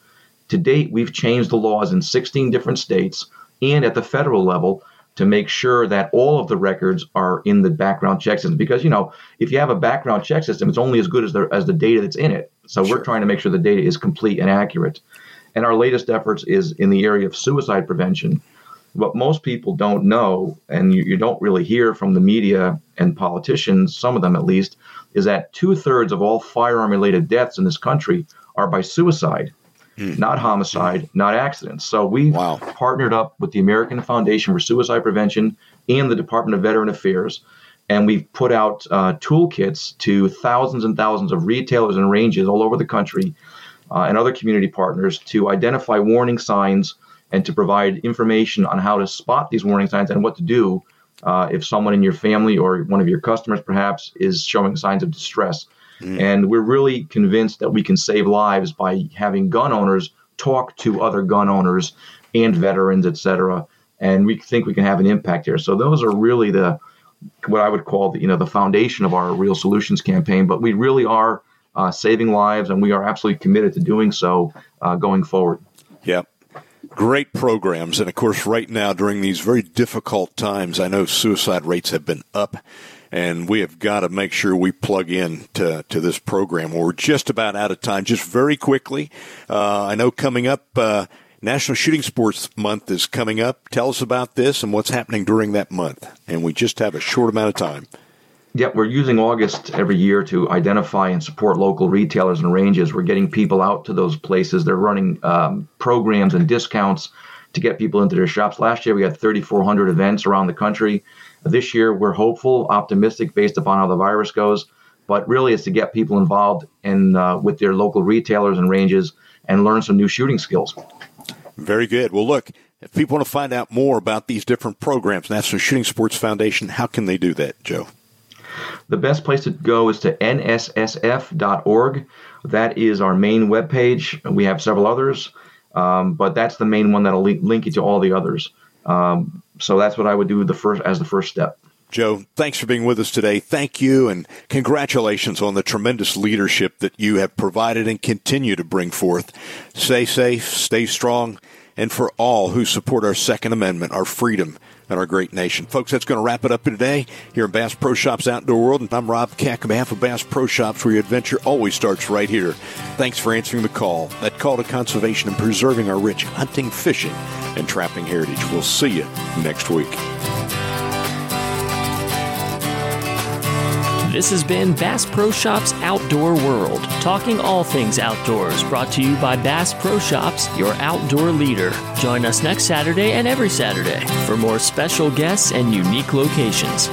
To date, we've changed the laws in 16 different states and at the federal level to make sure that all of the records are in the background check system. Because you know, if you have a background check system, it's only as good as the as the data that's in it. So sure. we're trying to make sure the data is complete and accurate. And our latest efforts is in the area of suicide prevention. What most people don't know, and you, you don't really hear from the media and politicians, some of them at least, is that two thirds of all firearm related deaths in this country are by suicide, mm. not homicide, not accidents. So we wow. partnered up with the American Foundation for Suicide Prevention and the Department of Veteran Affairs. And we've put out uh, toolkits to thousands and thousands of retailers and ranges all over the country uh, and other community partners to identify warning signs and to provide information on how to spot these warning signs and what to do uh, if someone in your family or one of your customers perhaps is showing signs of distress. Mm. And we're really convinced that we can save lives by having gun owners talk to other gun owners and veterans, et cetera. And we think we can have an impact here. So those are really the what I would call the you know the foundation of our Real Solutions campaign. But we really are uh, saving lives, and we are absolutely committed to doing so uh, going forward. Yep great programs. And of course, right now, during these very difficult times, I know suicide rates have been up. And we have got to make sure we plug in to, to this program. We're just about out of time. Just very quickly, uh, I know coming up, uh, National Shooting Sports Month is coming up. Tell us about this and what's happening during that month. And we just have a short amount of time. Yep, we're using August every year to identify and support local retailers and ranges. We're getting people out to those places. They're running um, programs and discounts to get people into their shops. Last year, we had 3,400 events around the country. This year, we're hopeful, optimistic based upon how the virus goes. But really, it's to get people involved in uh, with their local retailers and ranges and learn some new shooting skills. Very good. Well, look, if people want to find out more about these different programs, National Shooting Sports Foundation, how can they do that, Joe? The best place to go is to nssf.org. That is our main webpage. We have several others, um, but that's the main one that'll link you to all the others. Um, so that's what I would do the first as the first step. Joe, thanks for being with us today. Thank you and congratulations on the tremendous leadership that you have provided and continue to bring forth. Stay safe, stay strong, and for all who support our Second Amendment, our freedom, and our great nation. Folks, that's going to wrap it up for today here in Bass Pro Shops Outdoor World. And I'm Rob Keck on behalf of Bass Pro Shops, where your adventure always starts right here. Thanks for answering the call. That call to conservation and preserving our rich hunting, fishing, and trapping heritage. We'll see you next week. This has been Bass Pro Shops Outdoor World, talking all things outdoors, brought to you by Bass Pro Shops, your outdoor leader. Join us next Saturday and every Saturday for more special guests and unique locations.